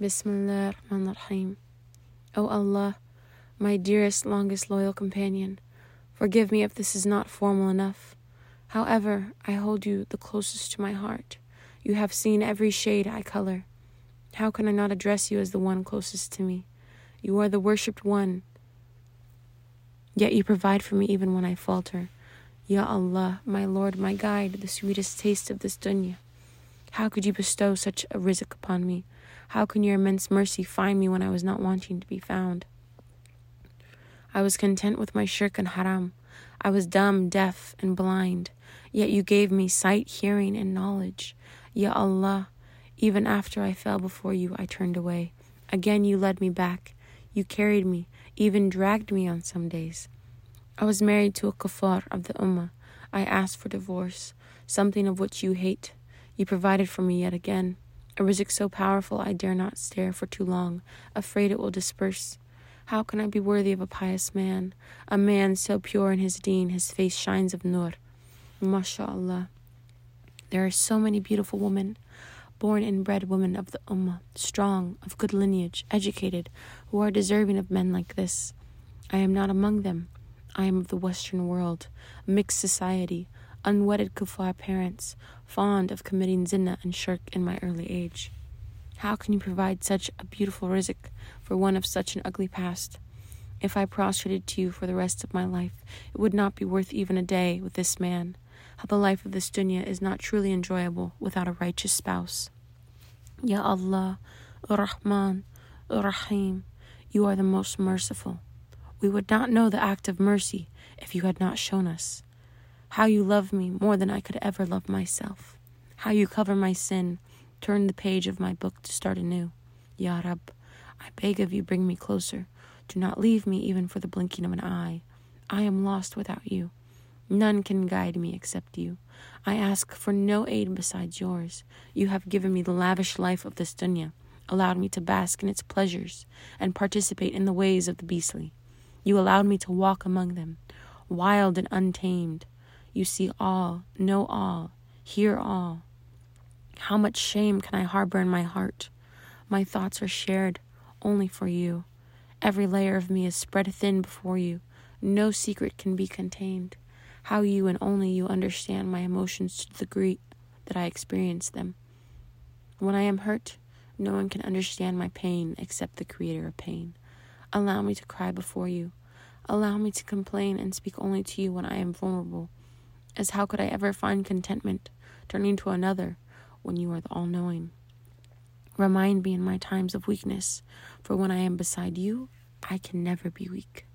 Bismillah ar-Rahman ar-Rahim. O Allah, my dearest, longest loyal companion, forgive me if this is not formal enough. However, I hold you the closest to my heart. You have seen every shade I color. How can I not address you as the one closest to me? You are the worshipped one, yet you provide for me even when I falter. Ya Allah, my Lord, my guide, the sweetest taste of this dunya. How could you bestow such a rizq upon me? How can your immense mercy find me when I was not wanting to be found? I was content with my shirk and haram. I was dumb, deaf, and blind. Yet you gave me sight, hearing, and knowledge. Ya Allah, even after I fell before you, I turned away. Again you led me back. You carried me, even dragged me on some days. I was married to a kafar of the Ummah. I asked for divorce, something of which you hate. You provided for me yet again. A rizq so powerful I dare not stare for too long, afraid it will disperse. How can I be worthy of a pious man? A man so pure in his deen, his face shines of nur. MashaAllah. There are so many beautiful women, born and bred women of the Ummah, strong, of good lineage, educated, who are deserving of men like this. I am not among them. I am of the Western world, a mixed society, unwedded kuffar parents, fond of committing zina and shirk in my early age. How can you provide such a beautiful rizq for one of such an ugly past? If I prostrated to you for the rest of my life, it would not be worth even a day with this man. How the life of this dunya is not truly enjoyable without a righteous spouse. Ya Allah, Ar-Rahman, Ar-Rahim, you are the most merciful. We would not know the act of mercy if you had not shown us. How you love me more than I could ever love myself. How you cover my sin, turn the page of my book to start anew. Ya Rab, I beg of you, bring me closer. Do not leave me even for the blinking of an eye. I am lost without you. None can guide me except you. I ask for no aid besides yours. You have given me the lavish life of this dunya, allowed me to bask in its pleasures, and participate in the ways of the beastly. You allowed me to walk among them, wild and untamed. You see all, know all, hear all. How much shame can I harbor in my heart? My thoughts are shared only for you. Every layer of me is spread thin before you. No secret can be contained. How you and only you understand my emotions to the degree that I experience them. When I am hurt, no one can understand my pain except the creator of pain. Allow me to cry before you. Allow me to complain and speak only to you when I am vulnerable as how could I ever find contentment turning to another when you are the all knowing? Remind me in my times of weakness, for when I am beside you, I can never be weak.